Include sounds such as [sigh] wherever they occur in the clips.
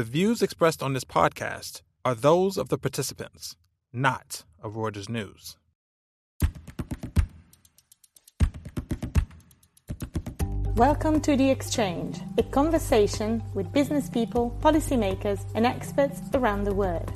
The views expressed on this podcast are those of the participants, not of Reuters News. Welcome to The Exchange, a conversation with business people, policymakers, and experts around the world.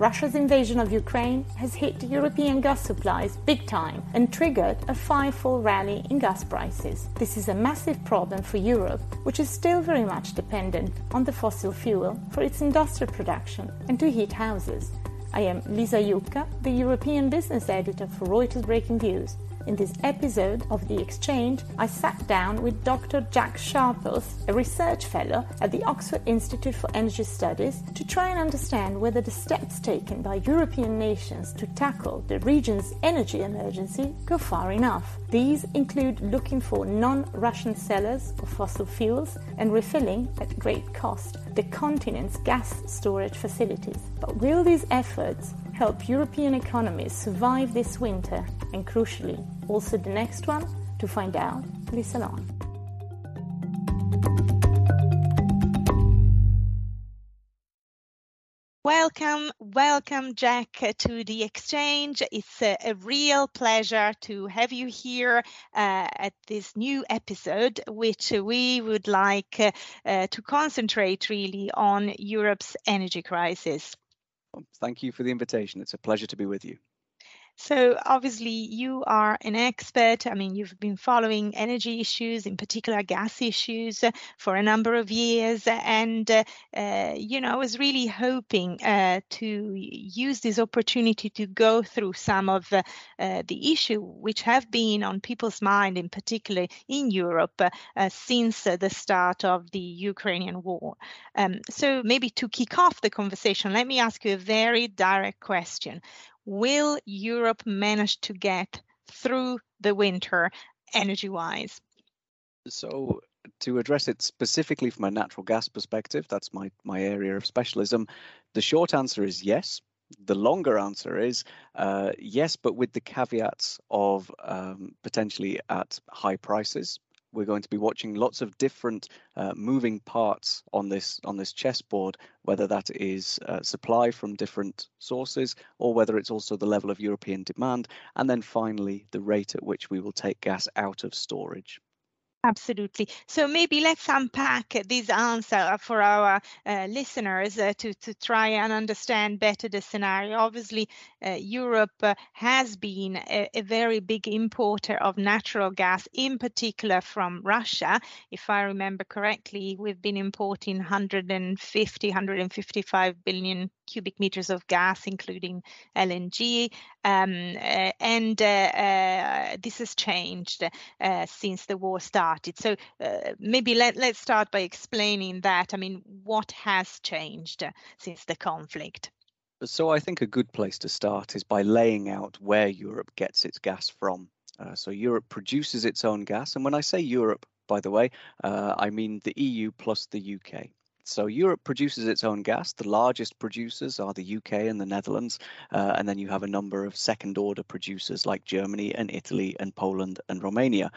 Russia's invasion of Ukraine has hit European gas supplies big time and triggered a five-fold rally in gas prices. This is a massive problem for Europe, which is still very much dependent on the fossil fuel for its industrial production and to heat houses. I am Lisa Jucca, the European business editor for Reuters Breakingviews. In this episode of The Exchange, I sat down with Dr. Jack Sharples, a research fellow at the Oxford Institute for Energy Studies, to try and understand whether the steps taken by European nations to tackle the region's energy emergency go far enough. These include looking for non Russian sellers of fossil fuels and refilling at great cost the continent's gas storage facilities. But will these efforts help European economies survive this winter and, crucially, also the next one? To find out, listen on. Welcome, welcome, Jack, to the exchange. It's a, a real pleasure to have you here uh, at this new episode, which we would like uh, uh, to concentrate really on Europe's energy crisis. Thank you for the invitation. It's a pleasure to be with you. So, obviously, you are an expert. I mean, you've been following energy issues, in particular gas issues, uh, for a number of years. And, uh, uh, you know, I was really hoping uh, to use this opportunity to go through some of uh, the issues which have been on people's mind, in particular in Europe, uh, since the start of the Ukrainian war. Um, so, maybe to kick off the conversation, let me ask you a very direct question will Europe manage to get through the winter energy wise? So, to address it specifically from a natural gas perspective, that's my, my area of specialism. The short answer is yes. The longer answer is uh, yes, but with the caveats of um, potentially at high prices we're going to be watching lots of different uh, moving parts on this on this chessboard, whether that is uh, supply from different sources or whether it's also the level of European demand, and then finally the rate at which we will take gas out of storage. Absolutely. So maybe let's unpack this answer for our uh, listeners uh, to, to try and understand better the scenario. Obviously, Europe uh, has been a, a, very big importer of natural gas, in particular from Russia. If I remember correctly, we've been importing 150, 155 billion cubic meters of gas, including LNG. Um, uh, and uh, this has changed since the war started. So uh, maybe let, let's start by explaining that. I mean, what has changed uh, since the conflict? So I think a good place to start is by laying out where Europe gets its gas from. Uh, so Europe produces its own gas. And when I say Europe, by the way, uh, I mean the EU plus the UK. So Europe produces its own gas. The largest producers are the UK and the Netherlands, uh, and then you have a number of second-order producers like Germany and Italy and Poland and Romania.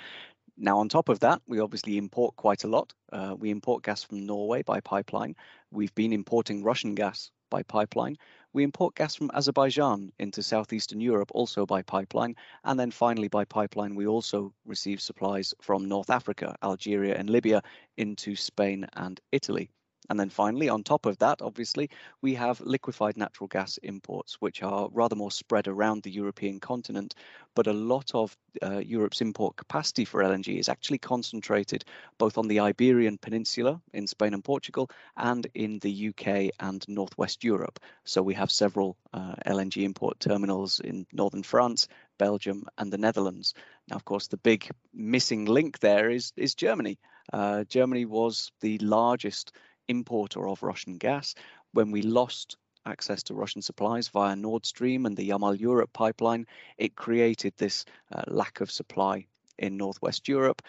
Now, on top of that, we obviously import quite a lot. Uh, we import gas from Norway by pipeline. We've been importing Russian gas by pipeline. We import gas from Azerbaijan into southeastern Europe also by pipeline. And then finally, by pipeline, we also receive supplies from North Africa, Algeria, and Libya into Spain and Italy. And then finally, on top of that, obviously, we have liquefied natural gas imports, which are rather more spread around the European continent. But a lot of uh, Europe's import capacity for LNG is actually concentrated both on the Iberian Peninsula in Spain and Portugal and in the UK and Northwest Europe. So we have several uh, LNG import terminals in northern France, Belgium, and the Netherlands. Now, of course, the big missing link there is, is Germany. Uh, Germany was the largest importer of Russian gas. When we lost access to Russian supplies via Nord Stream and the Yamal Europe pipeline, it created this uh, lack of supply in Northwest Europe.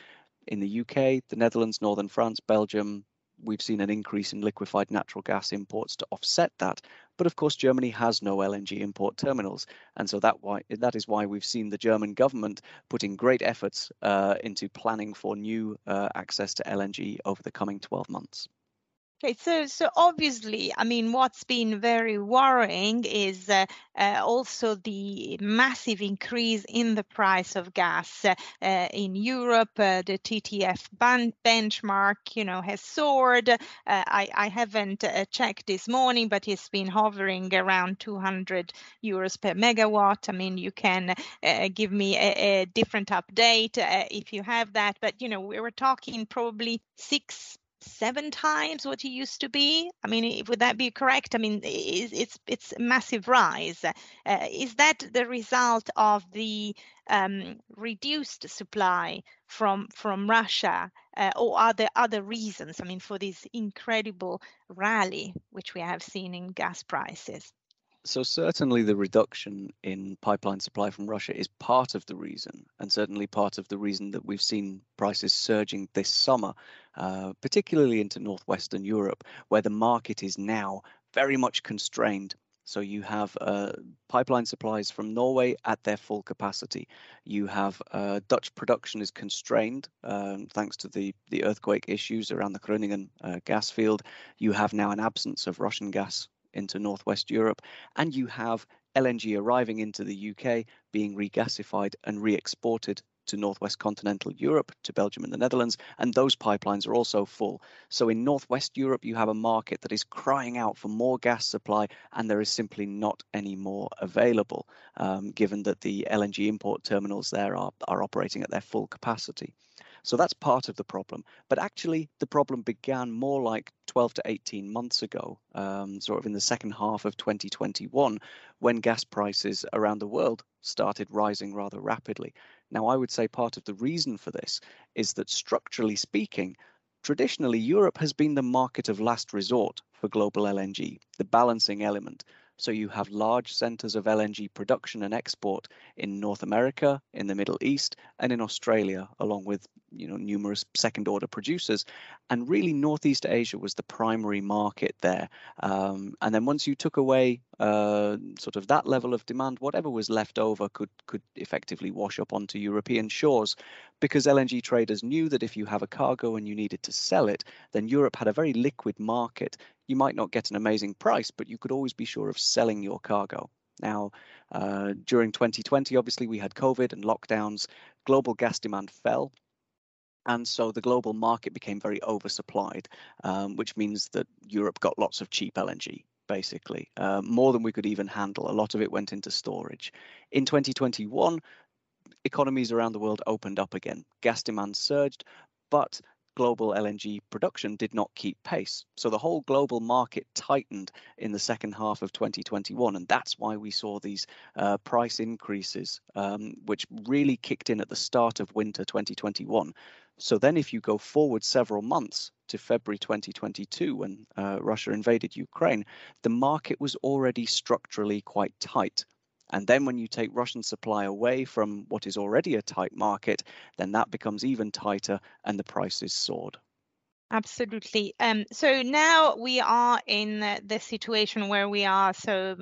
In the UK, the Netherlands, Northern France, Belgium, we've seen an increase in liquefied natural gas imports to offset that. But of course, Germany has no LNG import terminals, and so that why that is why we've seen the German government putting great efforts uh, into planning for new uh, access to LNG over the coming 12 months. Okay, so so obviously, I mean, what's been very worrying is uh, uh, also the massive increase in the price of gas uh, in Europe. Uh, the TTF ban- benchmark, you know, has soared. Uh, I, I haven't uh, checked this morning, but it's been hovering around 200 euros per megawatt. I mean, you can give me a, a different update if you have that, but you know, we were talking probably six seven times what he used to be. I mean, would that be correct? I mean, it's it's, massive rise. Uh, is that the result of the um, reduced supply from from Russia, uh, or are there other reasons? I mean, for this incredible rally which we have seen in gas prices. So certainly the reduction in pipeline supply from Russia is part of the reason, and certainly part of the reason that we've seen prices surging this summer, uh, particularly into northwestern Europe, where the market is now very much constrained. So you have uh, pipeline supplies from Norway at their full capacity. You have uh, Dutch production is constrained um, thanks to the the earthquake issues around the Groningen uh, gas field. You have now an absence of Russian gas into Northwest Europe, and you have LNG arriving into the UK, being regasified and re exported to Northwest Continental Europe, to Belgium and the Netherlands, and those pipelines are also full. So in Northwest Europe, you have a market that is crying out for more gas supply, and there is simply not any more available, um, given that the LNG import terminals there are, are operating at their full capacity. So that's part of the problem. But actually, the problem began more like 12 to 18 months ago, um, sort of in the second half of 2021, when gas prices around the world started rising rather rapidly. Now, I would say part of the reason for this is that structurally speaking, traditionally, Europe has been the market of last resort for global LNG, the balancing element. So you have large centers of LNG production and export in North America, in the Middle East, and in Australia, along with you know numerous second order producers. And really, Northeast Asia was the primary market there. Um, and then once you took away uh, sort of that level of demand, whatever was left over could could effectively wash up onto European shores, because LNG traders knew that if you have a cargo and you needed to sell it, then Europe had a very liquid market. You might not get an amazing price, but you could always be sure of selling your cargo. Now, uh, during 2020, obviously, we had COVID and lockdowns. Global gas demand fell. And so the global market became very oversupplied, um, which means that Europe got lots of cheap LNG basically, uh, more than we could even handle. A lot of it went into storage. In 2021, economies around the world opened up again. Gas demand surged, but global LNG production did not keep pace. So the whole global market tightened in the second half of 2021. And that's why we saw these uh, price increases, um, which really kicked in at the start of winter 2021. So then, if you go forward several months to February 2022, when uh, Russia invaded Ukraine, the market was already structurally quite tight. And then when you take Russian supply away from what is already a tight market, then that becomes even tighter and the prices soared. Absolutely. Um, so now we are in the situation where we are so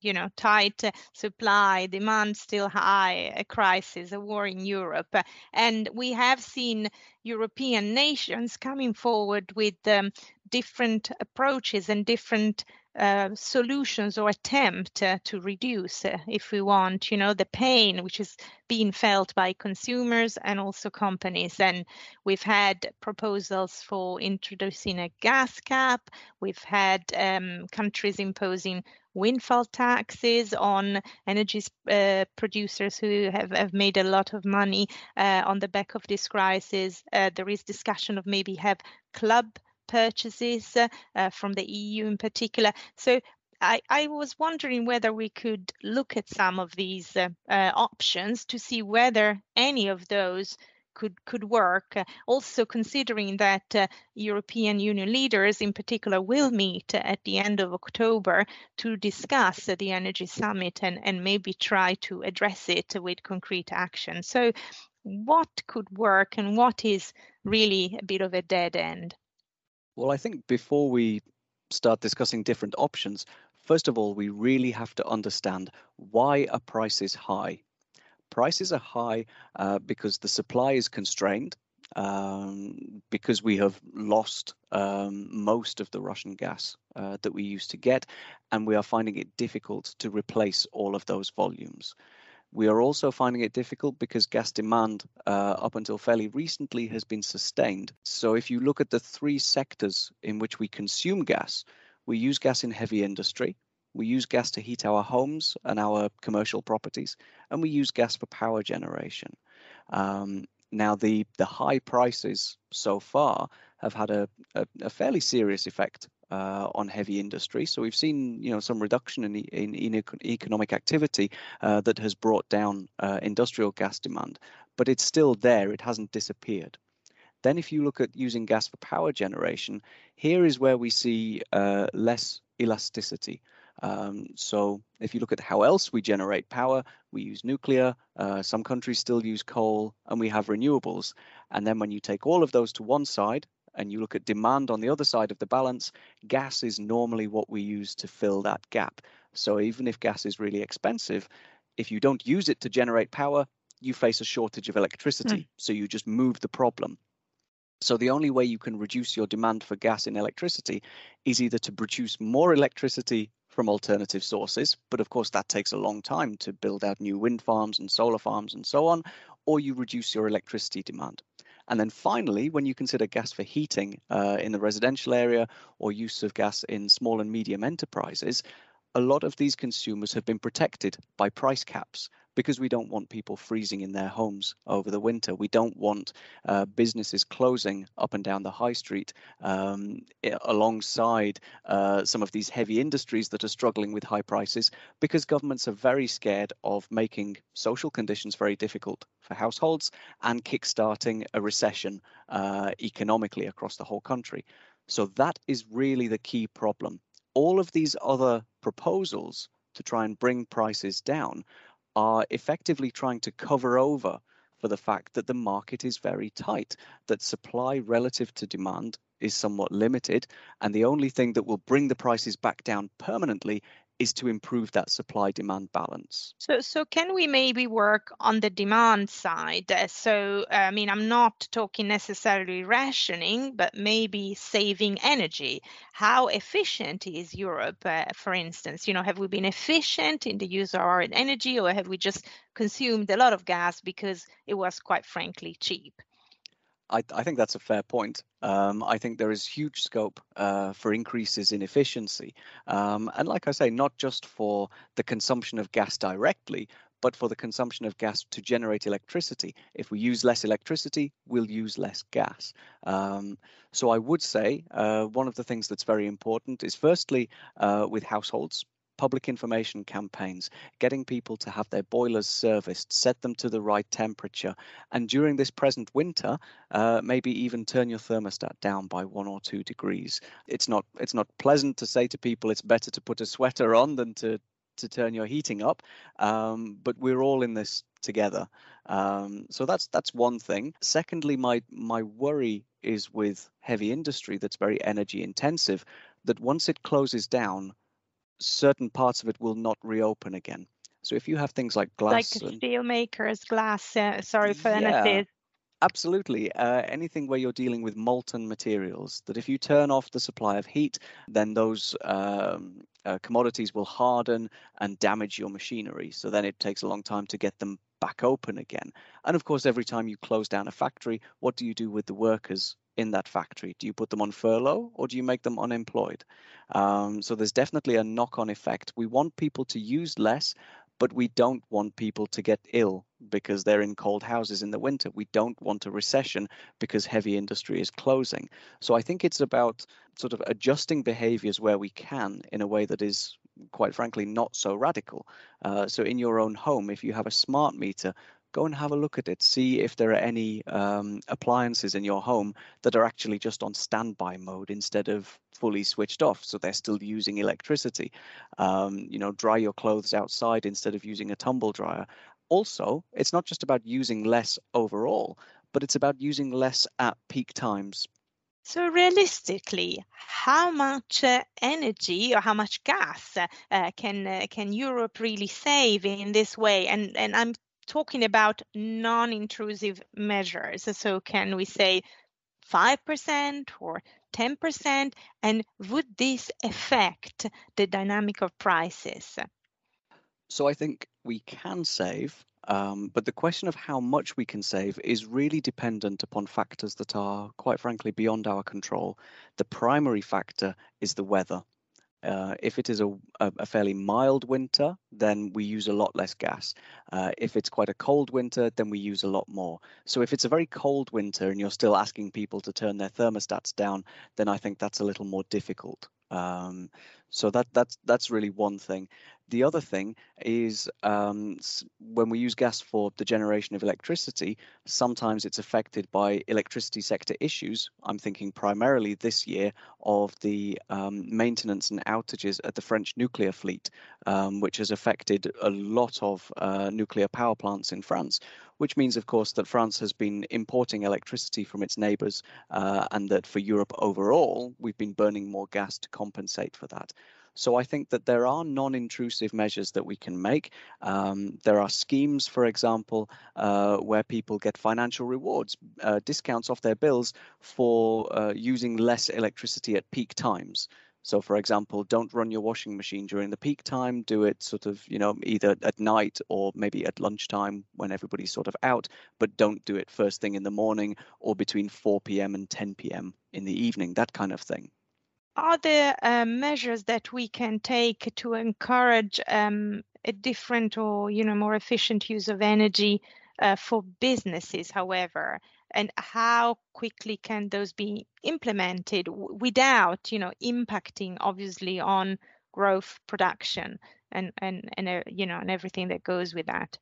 you know tight supply demand still high a crisis a war in europe and we have seen european nations coming forward with um, different approaches and different uh, solutions or attempt uh, to reduce, uh, if we want, you know, the pain which is being felt by consumers and also companies. And we've had proposals for introducing a gas cap. We've had um, countries imposing windfall taxes on energy uh, producers who have, have made a lot of money uh, on the back of this crisis. Uh, there is discussion of maybe have club purchases uh, from the EU in particular. So I, I, was wondering whether we could look at some of these uh, uh, options to see whether any of those could could work. also considering that uh, European Union leaders, in particular, will meet at the end of October to discuss the energy summit and and maybe try to address it with concrete action. So, what could work and what is really a bit of a dead end? Well, I think before we start discussing different options, first of all, we really have to understand why a price is high. Prices are high uh, because the supply is constrained. um, because we have lost um, most of the Russian gas uh, that we used to get, and we are finding it difficult to replace all of those volumes. We are also finding it difficult because gas demand uh, up until fairly recently has been sustained. So if you look at the three sectors in which we consume gas, we use gas in heavy industry, we use gas to heat our homes and our commercial properties, and we use gas for power generation. Um, now, the, the high prices so far have had a, a, a fairly serious effect uh, on heavy industry. So we've seen, you know, some reduction in, in, in economic activity uh, that has brought down uh, industrial gas demand, but it's still there. It hasn't disappeared. Then, if you look at using gas for power generation, here is where we see uh, less elasticity. Um, so if you look at how else we generate power, we use nuclear, uh, some countries still use coal, and we have renewables. And then when you take all of those to one side and you look at demand on the other side of the balance, gas is normally what we use to fill that gap. So even if gas is really expensive, if you don't use it to generate power, you face a shortage of electricity. Mm. So you just move the problem. So the only way you can reduce your demand for gas and electricity is either to produce more electricity from alternative sources, but of course that takes a long time to build out new wind farms and solar farms and so on, or you reduce your electricity demand. And then finally, when you consider gas for heating uh, in the residential area or use of gas in small and medium enterprises, a lot of these consumers have been protected by price caps because we don't want people freezing in their homes over the winter. We don't want uh, businesses closing up and down the high street um, alongside uh, some of these heavy industries that are struggling with high prices because governments are very scared of making social conditions very difficult for households and kickstarting a recession uh, economically across the whole country. So that is really the key problem. All of these other proposals to try and bring prices down are effectively trying to cover over for the fact that the market is very tight, that supply relative to demand is somewhat limited, and the only thing that will bring the prices back down permanently is to improve that supply demand balance. So, so can we maybe work on the demand side? Uh, so, I mean, I'm not talking necessarily rationing, but maybe saving energy. How efficient is Europe, uh, for instance? You know, have we been efficient in the use of our energy, or have we just consumed a lot of gas because it was quite frankly cheap? I, I, think that's a fair point. Um, I think there is huge scope uh, for increases in efficiency. Um, and like I say, not just for the consumption of gas directly, but for the consumption of gas to generate electricity. If we use less electricity, we'll use less gas. Um, so I would say uh, one of the things that's very important is firstly uh, with households, public information campaigns, getting people to have their boilers serviced, set them to the right temperature, and during this present winter, uh, maybe even turn your thermostat down by one or two degrees. It's not it's not pleasant to say to people it's better to put a sweater on than to to turn your heating up, um, but we're all in this together. Um, so that's that's one thing. Secondly, my my worry is with heavy industry that's very energy intensive. That once it closes down, certain parts of it will not reopen again. So if you have things like glass, like steel makers, glass. Uh, sorry furnaces. yeah, Absolutely. Uh, anything where you're dealing with molten materials, that if you turn off the supply of heat, then those um, uh, commodities will harden and damage your machinery. So then it takes a long time to get them back open again. And of course, every time you close down a factory, what do you do with the workers in that factory? Do you put them on furlough or do you make them unemployed? Um, so there's definitely a knock on effect. We want people to use less, but we don't want people to get ill because they're in cold houses in the winter. We don't want a recession because heavy industry is closing. So I think it's about sort of adjusting behaviors where we can in a way that is quite frankly not so radical. Uh, so in your own home, if you have a smart meter, go and have a look at it. See if there are any um, appliances in your home that are actually just on standby mode instead of fully switched off, so they're still using electricity. Um, you know, dry your clothes outside instead of using a tumble dryer. Also, it's not just about using less overall, but it's about using less at peak times. So realistically, how much uh, energy or how much gas uh, can uh, can Europe really save in this way? And and I'm talking about non intrusive measures. So, can we say 5% or 10%? And would this affect the dynamic of prices? So, I think we can save um, but the question of how much we can save is really dependent upon factors that are, quite frankly, beyond our control. The primary factor is the weather. Uh, if it is a, a, fairly mild winter, then we use a lot less gas. Uh, if it's quite a cold winter, then we use a lot more. So if it's a very cold winter and you're still asking people to turn their thermostats down, then I think that's a little more difficult. Um, so that that's that's really one thing. The other thing is um, when we use gas for the generation of electricity, sometimes it's affected by electricity sector issues. I'm thinking primarily this year of the um, maintenance and outages at the French nuclear fleet, um, which has affected a lot of uh, nuclear power plants in France which means, of course, that France has been importing electricity from its neighbours, uh, and that for Europe overall, we've been burning more gas to compensate for that. So I think that there are non-intrusive measures that we can make. Um, there are schemes, for example, uh, where people get financial rewards, uh, discounts off their bills for uh, using less electricity at peak times. So, for example, don't run your washing machine during the peak time. Do it sort of, you know, either at night or maybe at lunchtime when everybody's sort of out, but don't do it first thing in the morning or between 4 p.m. and 10 p.m. in the evening, that kind of thing are there uh, measures that we can take to encourage um, a different or you know more efficient use of energy uh, for businesses however? And how quickly can those be implemented without you know impacting obviously on growth production and and and uh, you know and everything that goes with that?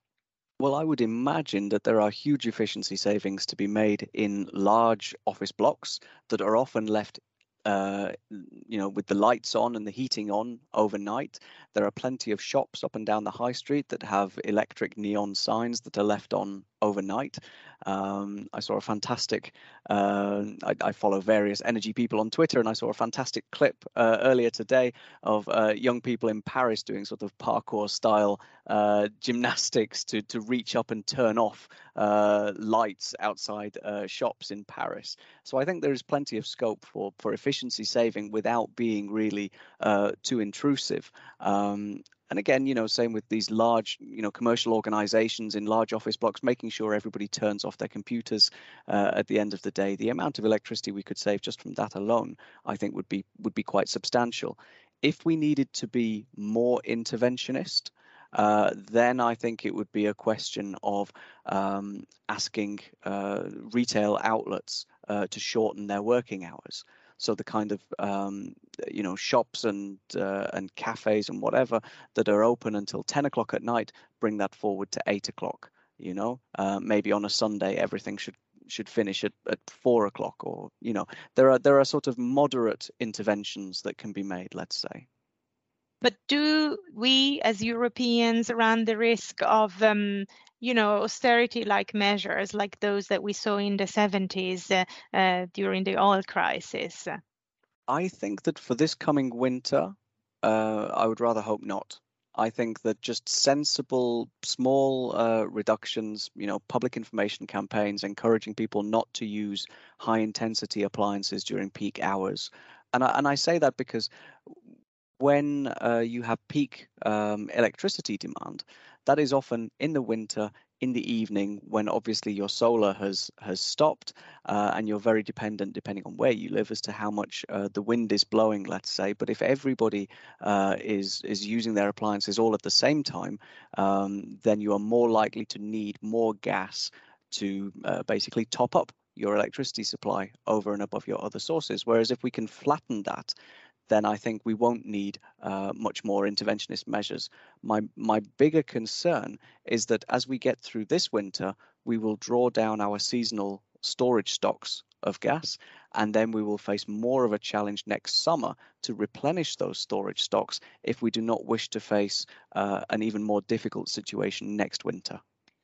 Well, I would imagine that there are huge efficiency savings to be made in large office blocks that are often left uh, you know, with the lights on and the heating on overnight. There are plenty of shops up and down the high street that have electric neon signs that are left on overnight. Um, I saw a fantastic, uh, I, I, follow various energy people on Twitter, and I saw a fantastic clip uh, earlier today of uh, young people in Paris doing sort of parkour style uh, gymnastics to, to reach up and turn off uh, lights outside uh, shops in Paris. So I think there is plenty of scope for, for efficiency saving without being really too intrusive. Um, and again, you know, same with these large, you know, commercial organizations in large office blocks, making sure everybody turns off their computers uh, at the end of the day. The amount of electricity we could save just from that alone, I think, would be would be quite substantial. If we needed to be more interventionist, uh, then I think it would be a question of um, asking uh, retail outlets uh, to shorten their working hours. So the kind of um, you know shops and uh, and cafes and whatever that are open until 10 o'clock at night, bring that forward to eight o'clock. You know, uh, maybe on a Sunday everything should should finish at, at four o'clock or you know there are there are sort of moderate interventions that can be made let's say but do we as europeans run the risk of um, you know, austerity-like measures like those that we saw in the 70s uh, uh, during the oil crisis? I think that for this coming winter, uh, I would rather hope not. I think that just sensible, small uh, reductions, you know, public information campaigns encouraging people not to use high intensity appliances during peak hours. And I, and I say that because when uh, you have peak um, electricity demand, that is often in the winter in the evening when obviously your solar has has stopped uh, and you're very dependent depending on where you live as to how much uh, the wind is blowing let's say. But if everybody uh, is is using their appliances all at the same time um, then you are more likely to need more gas to uh, basically top up your electricity supply over and above your other sources. Whereas if we can flatten that then I think we won't need uh, much more interventionist measures. My my bigger concern is that as we get through this winter, we will draw down our seasonal storage stocks of gas, and then we will face more of a challenge next summer to replenish those storage stocks if we do not wish to face uh, an even more difficult situation next winter.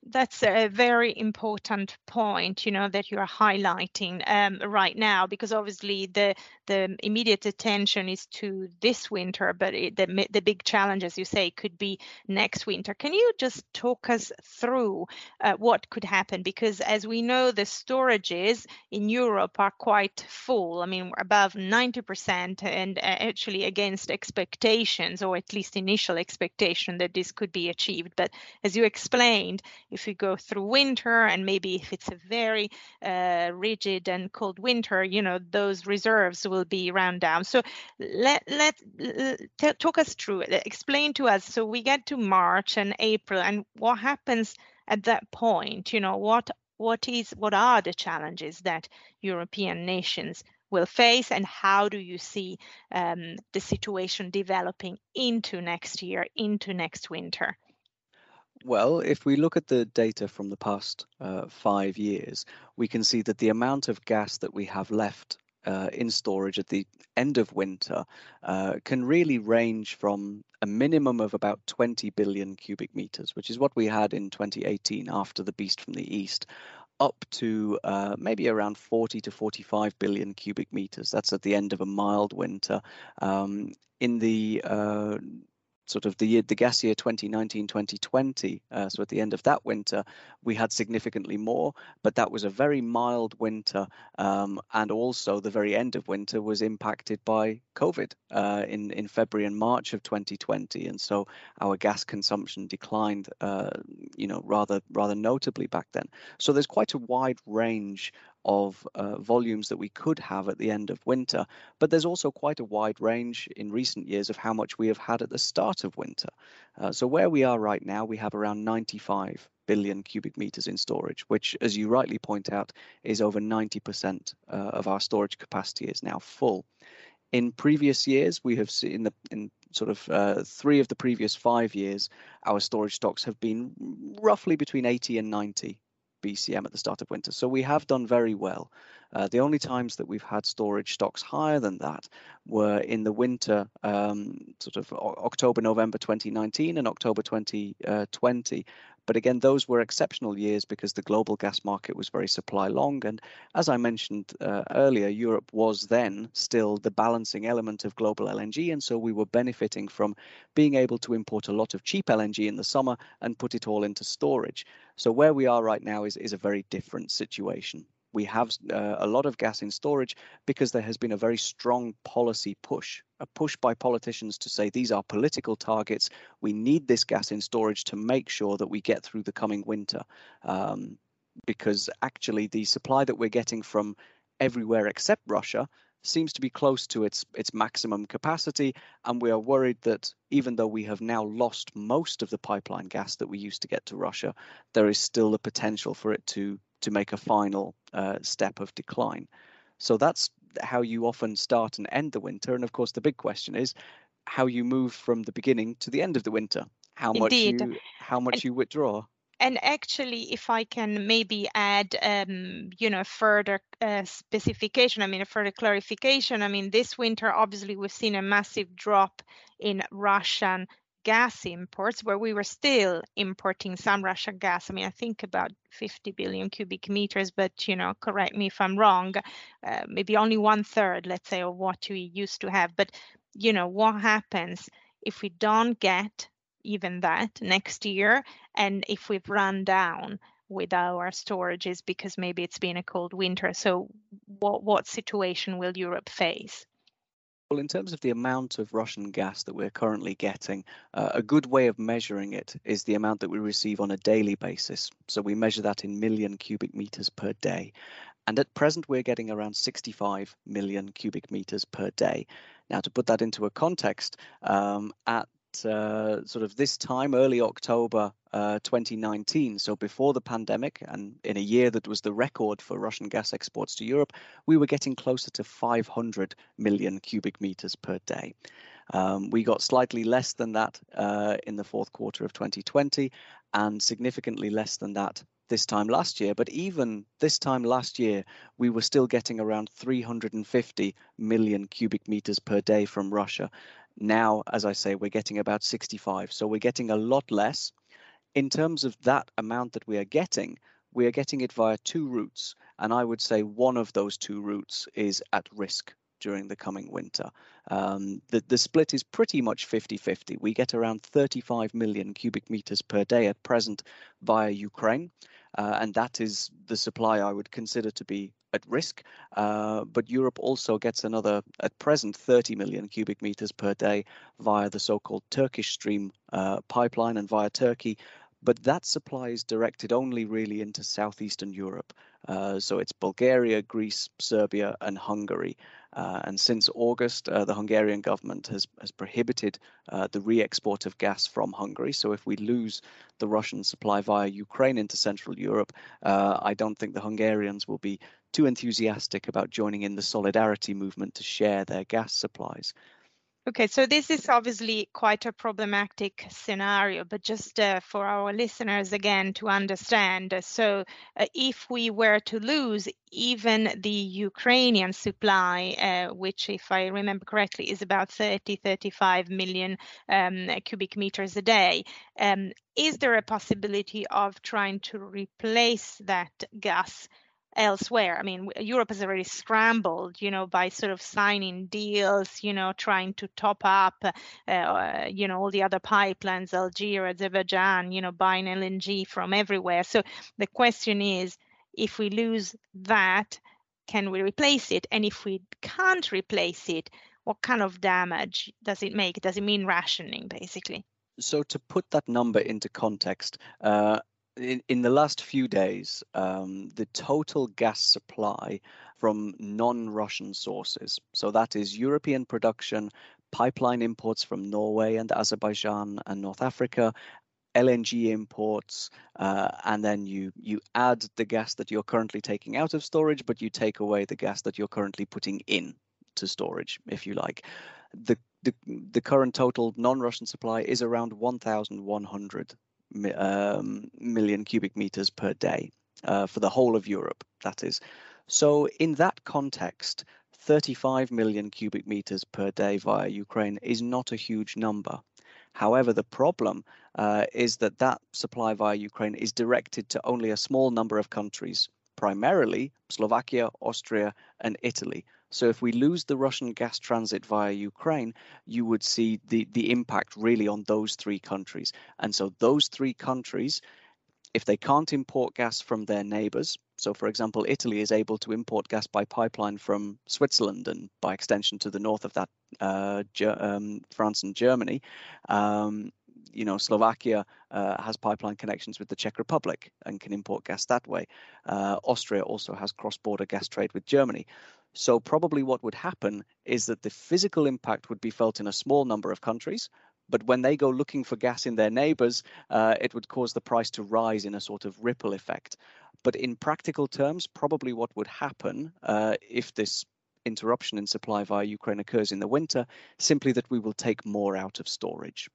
That's a very important point you know that you're highlighting um, right now because obviously the the immediate attention is to this winter but it, the the big challenge as you say could be next winter. Can you just talk us through uh, what could happen? Because as we know the storages in Europe are quite full. I mean above 90% and uh, actually against expectations or at least initial expectation that this could be achieved. But as you explained if we go through winter and maybe if it's a very uh, rigid and cold winter, you know, those reserves will be run down. So let let t- talk us through it. Explain to us. So we get to March and April, and what happens at that point? You know, what what is what are the challenges that European nations will face and how do you see um, the situation developing into next year into next winter well, if we look at the data from the past uh, five years, we can see that the amount of gas that we have left uh, in storage at the end of winter uh, can really range from a minimum of about 20 billion cubic meters, which is what we had in 2018 after the beast from the east, up to uh, maybe around 40 to 45 billion cubic meters. That's at the end of a mild winter. Um, in the uh, sort of the year, the gas year 2019 2020 uh, so at the end of that winter we had significantly more but that was a very mild winter um, and also the very end of winter was impacted by covid uh, in in february and march of 2020 and so our gas consumption declined uh, you know rather rather notably back then. So there's quite a wide range of uh, volumes that we could have at the end of winter. But there's also quite a wide range in recent years of how much we have had at the start of winter. Uh, so where we are right now, we have around 95 billion cubic meters in storage, which, as you rightly point out, is over 90% uh, of our storage capacity is now full. In previous years, we have seen the in sort of uh, three of the previous five years, our storage stocks have been roughly between 80 and 90 BCM at the start of winter. So we have done very well. Uh, the only times that we've had storage stocks higher than that were in the winter, um, sort of October, November 2019 and October 2020. But again, those were exceptional years because the global gas market was very supply long. And as I mentioned uh, earlier, Europe was then still the balancing element of global LNG. And so we were benefiting from being able to import a lot of cheap LNG in the summer and put it all into storage. So where we are right now is, is a very different situation we have uh, a lot of gas in storage because there has been a very strong policy push, a push by politicians to say these are political targets. We need this gas in storage to make sure that we get through the coming winter. Um, because actually, the supply that we're getting from everywhere except Russia seems to be close to its its maximum capacity and we are worried that even though we have now lost most of the pipeline gas that we used to get to Russia there is still the potential for it to to make a final uh, step of decline. So that's how you often start and end the winter. And of course, the big question is how you move from the beginning to the end of the winter. How Indeed. much you how much and, you withdraw. And actually, if I can maybe add, um, you know, further uh, specification. I mean, a further clarification. I mean, this winter, obviously, we've seen a massive drop in Russian gas imports, where we were still importing some Russian gas. I mean, I think about 50 billion cubic meters, but you know, correct me if I'm wrong. Uh, maybe only one third, let's say, of what we used to have. But you know, what happens if we don't get even that next year, and if we've run down with our storages because maybe it's been a cold winter? So, what what situation will Europe face? Well, in terms of the amount of Russian gas that we're currently getting, uh, a good way of measuring it is the amount that we receive on a daily basis. So we measure that in million cubic meters per day. And at present, we're getting around 65 million cubic meters per day. Now, to put that into a context, um, at uh, sort of this time, early October uh, 2019, so before the pandemic, and in a year that was the record for Russian gas exports to Europe, we were getting closer to 500 million cubic meters per day. Um, we got slightly less than that uh, in the fourth quarter of 2020, and significantly less than that this time last year. But even this time last year, we were still getting around 350 million cubic meters per day from Russia. Now, as I say, we're getting about 65. So we're getting a lot less. in terms of that amount that we are getting, we are getting it via two routes. And I would say one of those two routes is at risk during the coming winter. Um, the, the split is pretty much 50 50. We get around 35 million cubic meters per day at present via Ukraine. Uh, and that is the supply I would consider to be at risk. Uh, but Europe also gets another, at present, 30 million cubic meters per day via the so called Turkish Stream uh, pipeline and via Turkey. But that supply is directed only really into southeastern Europe. Uh, so it's Bulgaria, Greece, Serbia, and Hungary. Uh, and since August, uh, the Hungarian government has, has prohibited uh, the re export of gas from Hungary. So if we lose the Russian supply via Ukraine into Central Europe, uh, I don't think the Hungarians will be too enthusiastic about joining in the solidarity movement to share their gas supplies. Okay, so this is obviously quite a problematic scenario, but just uh, for our listeners again to understand. So, uh, if we were to lose even the Ukrainian supply, uh, which, if I remember correctly, is about 30, 35 million um, cubic meters a day, um, is there a possibility of trying to replace that gas? Elsewhere. I mean, Europe has already scrambled, you know, by sort of signing deals, you know, trying to top up, uh, you know, all the other pipelines, Algeria, Azerbaijan, you know, buying LNG from everywhere. So the question is, if we lose that, can we replace it? And if we can't replace it, what kind of damage does it make? Does it mean rationing, basically? So, to put that number into context, uh, in, in the last few days, um, the total gas supply from non Russian sources, so that is European production, pipeline imports from Norway and Azerbaijan and North Africa, LNG imports, uh, and then you you add the gas that you're currently taking out of storage, but you take away the gas that you're currently putting in to storage, if you like. The the, the current total non-Russian supply is around 1,100 um, million cubic meters per day uh, for the whole of Europe, that is. So, in that context, 35 million cubic meters per day via Ukraine is not a huge number. However, the problem uh, is that that supply via Ukraine is directed to only a small number of countries, primarily Slovakia, Austria, and Italy. So if we lose the Russian gas transit via Ukraine, you would see the, the impact really on those three countries. And so those three countries, if they can't import gas from their neighbors, so for example, Italy is able to import gas by pipeline from Switzerland and by extension to the north of that, uh, um, France and Germany. Um, you know, Slovakia uh, has pipeline connections with the Czech Republic and can import gas that way. Uh, Austria also has cross-border gas trade with Germany. So probably what would happen is that the physical impact would be felt in a small number of countries, but when they go looking for gas in their neighbors, uh, it would cause the price to rise in a sort of ripple effect. But in practical terms, probably what would happen uh, if this interruption in supply via Ukraine occurs in the winter, simply that we will take more out of storage.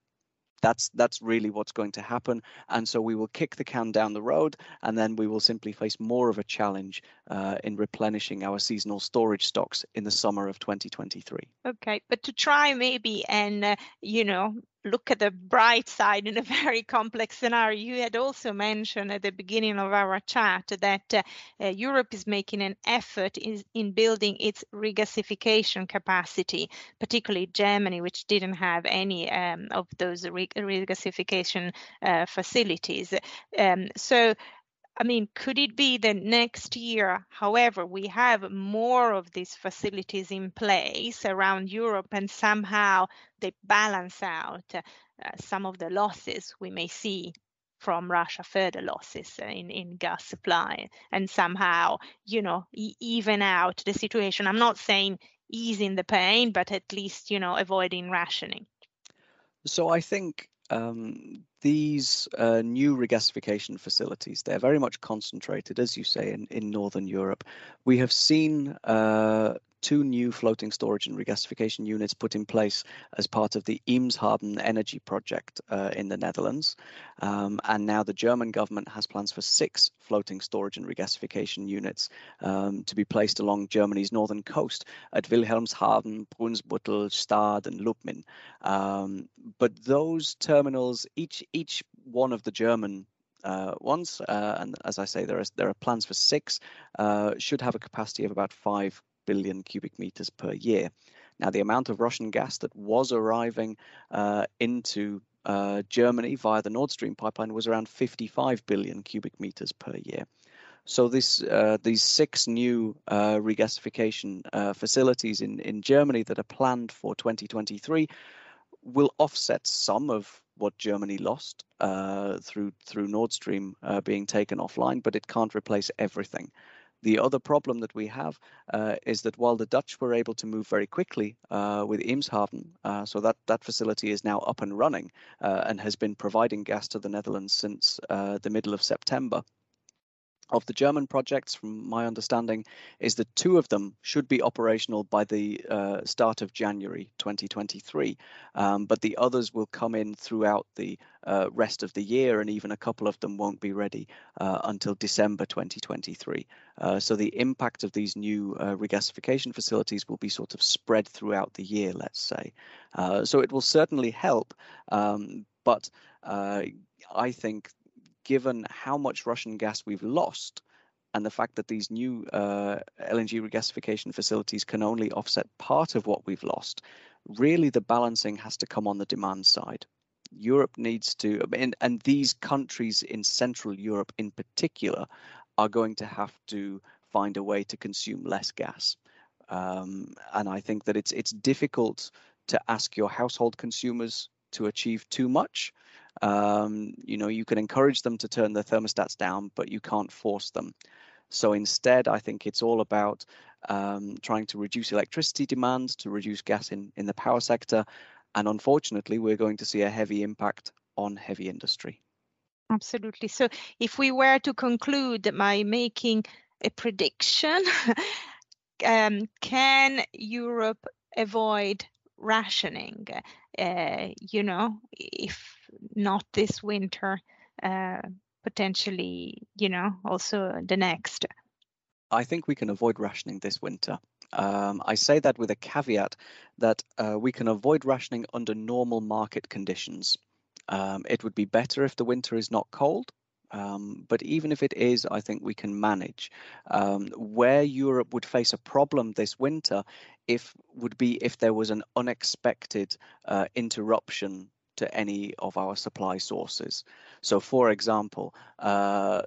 That's that's really what's going to happen, and so we will kick the can down the road, and then we will simply face more of a challenge uh, in replenishing our seasonal storage stocks in the summer of 2023. Okay, but to try maybe and uh, you know look at the bright side in a [laughs] very complex scenario. You had also mentioned at the beginning of our chat that uh, uh, Europe is making an effort in, in building its regasification capacity, particularly Germany, which didn't have any um, of those regasification uh, facilities. Um, so I mean, could it be that next year, however, we have more of these facilities in place around Europe and somehow they balance out uh, some of the losses we may see from Russia, further losses in, in gas supply, and somehow, you know, even out the situation? I'm not saying easing the pain, but at least, you know, avoiding rationing. So I think um, these uh, new regasification facilities, they're very much concentrated, as you say, in, in Northern Europe. We have seen uh, two new floating storage and regasification units put in place as part of the Eemshaven energy project uh, in the Netherlands. Um, and now the German government has plans for six floating storage and regasification units um, to be placed along Germany's northern coast at Wilhelmshaven, Brunsbüttel, Stade, and Lubmin. Um, but those terminals, each each one of the German uh, ones, uh, and as I say, there are there are plans for six. Uh, should have a capacity of about five billion cubic meters per year. Now, the amount of Russian gas that was arriving uh, into uh, Germany via the Nord Stream pipeline was around 55 billion cubic meters per year. So this, uh, these six new uh, regasification uh, facilities in, in Germany that are planned for 2023 will offset some of what Germany lost uh, through through Nord Stream uh, being taken offline, but it can't replace everything. The other problem that we have uh, is that while the Dutch were able to move very quickly uh, with Eemshaven, uh, so that, that facility is now up and running uh, and has been providing gas to the Netherlands since the middle of September of the German projects, from my understanding, is that two of them should be operational by the uh, start of January 2023, um, but the others will come in throughout the uh, rest of the year, and even a couple of them won't be ready uh, until December 2023. Uh, so the impact of these new uh, regasification facilities will be sort of spread throughout the year, let's say. Uh, so it will certainly help, um, but I think given how much Russian gas we've lost and the fact that these new uh, LNG regasification facilities can only offset part of what we've lost, really the balancing has to come on the demand side. Europe needs to, and, and these countries in Central Europe in particular are going to have to find a way to consume less gas. Um, and I think that it's it's difficult to ask your household consumers to achieve too much um, you know, you can encourage them to turn their thermostats down, but you can't force them. So instead, I think it's all about um, trying to reduce electricity demand, to reduce gas in, in the power sector. And unfortunately, we're going to see a heavy impact on heavy industry. Absolutely. So if we were to conclude by making a prediction, [laughs] um, can Europe avoid rationing? Uh, you know, if not this winter, uh, potentially, you know, also the next? I think we can avoid rationing this winter. Um, I say that with a caveat that uh, we can avoid rationing under normal market conditions. Um, it would be better if the winter is not cold, um, but even if it is, I think we can manage. Um, where Europe would face a problem this winter, if would be if there was an unexpected uh, interruption to any of our supply sources. So, for example, uh,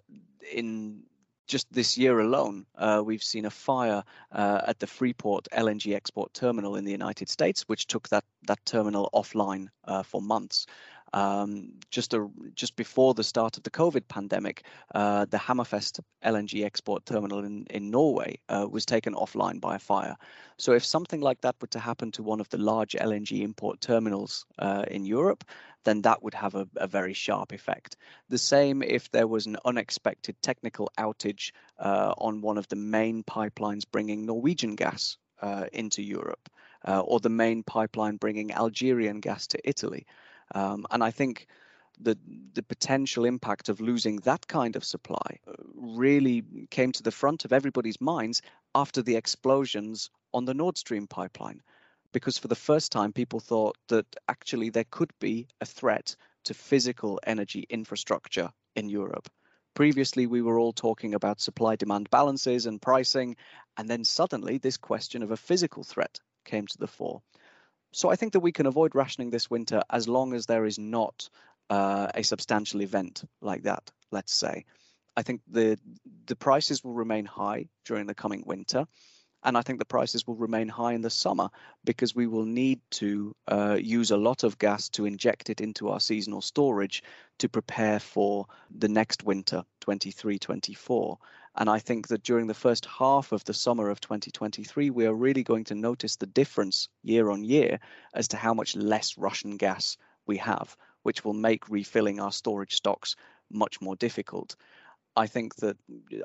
in just this year alone, uh, we've seen a fire uh, at the Freeport LNG export terminal in the United States, which took that that terminal offline uh, for months. Um, just a, just before the start of the COVID pandemic, uh, the Hammerfest LNG export terminal in in Norway uh, was taken offline by a fire. So if something like that were to happen to one of the large LNG import terminals uh, in Europe, then that would have a, a, very sharp effect. The same if there was an unexpected technical outage uh, on one of the main pipelines bringing Norwegian gas uh, into Europe, uh, or the main pipeline bringing Algerian gas to Italy. Um, and I think the the potential impact of losing that kind of supply uh, really came to the front of everybody's minds after the explosions on the Nord Stream pipeline because for the first time people thought that actually there could be a threat to physical energy infrastructure in Europe. Previously, we were all talking about supply demand balances and pricing, and then suddenly this question of a physical threat came to the fore. So I think that we can avoid rationing this winter as long as there is not uh, a substantial event like that, let's say. I think the the prices will remain high during the coming winter. And I think the prices will remain high in the summer because we will need to uh, use a lot of gas to inject it into our seasonal storage to prepare for the next winter, 23 24. And I think that during the first half of the summer of 2023, we are really going to notice the difference year on year as to how much less Russian gas we have, which will make refilling our storage stocks much more difficult. I think that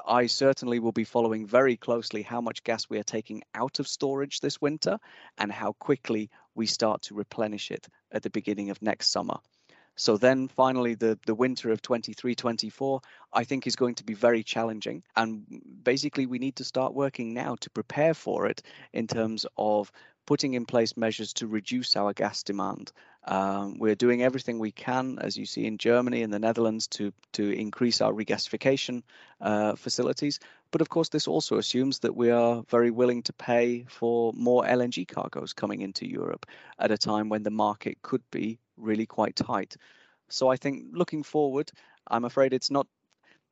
I certainly will be following very closely how much gas we are taking out of storage this winter and how quickly we start to replenish it at the beginning of next summer. So then finally the, the winter of 23 24 I think is going to be very challenging and basically we need to start working now to prepare for it in terms of putting in place measures to reduce our gas demand. Um, we're doing everything we can, as you see in Germany and the Netherlands, to to increase our regasification uh, facilities. But of course, this also assumes that we are very willing to pay for more LNG cargoes coming into Europe at a time when the market could be really quite tight. So I think looking forward, I'm afraid it's not.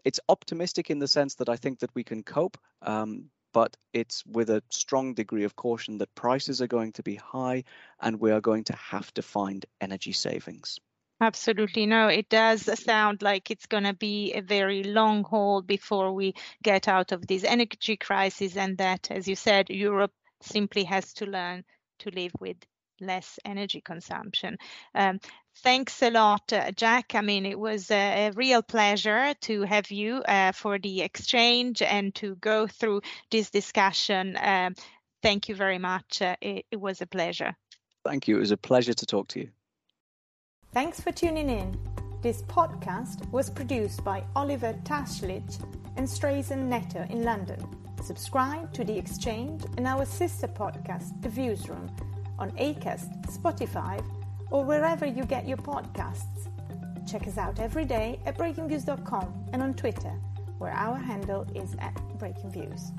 It's optimistic in the sense that I think that we can cope, um, but it's with a strong degree of caution that prices are going to be high and we are going to have to find energy savings. Absolutely. No, it does sound like it's going to be a very long haul before we get out of this energy crisis, and that, as you said, Europe simply has to learn to live with less energy consumption. Um, thanks a lot, uh, Jack. I mean, it was a, a real pleasure to have you uh, for the exchange and to go through this discussion. Um, thank you very much. Uh, it, it was a pleasure. Thank you. It was a pleasure to talk to you. Thanks for tuning in. This podcast was produced by Oliver Taschlich and Strazen Netter in London. Subscribe to The Exchange and our sister podcast, The Viewsroom on Acast, Spotify, or wherever you get your podcasts. Check us out every day at breakingviews.com and on Twitter, where our handle is at breakingviews.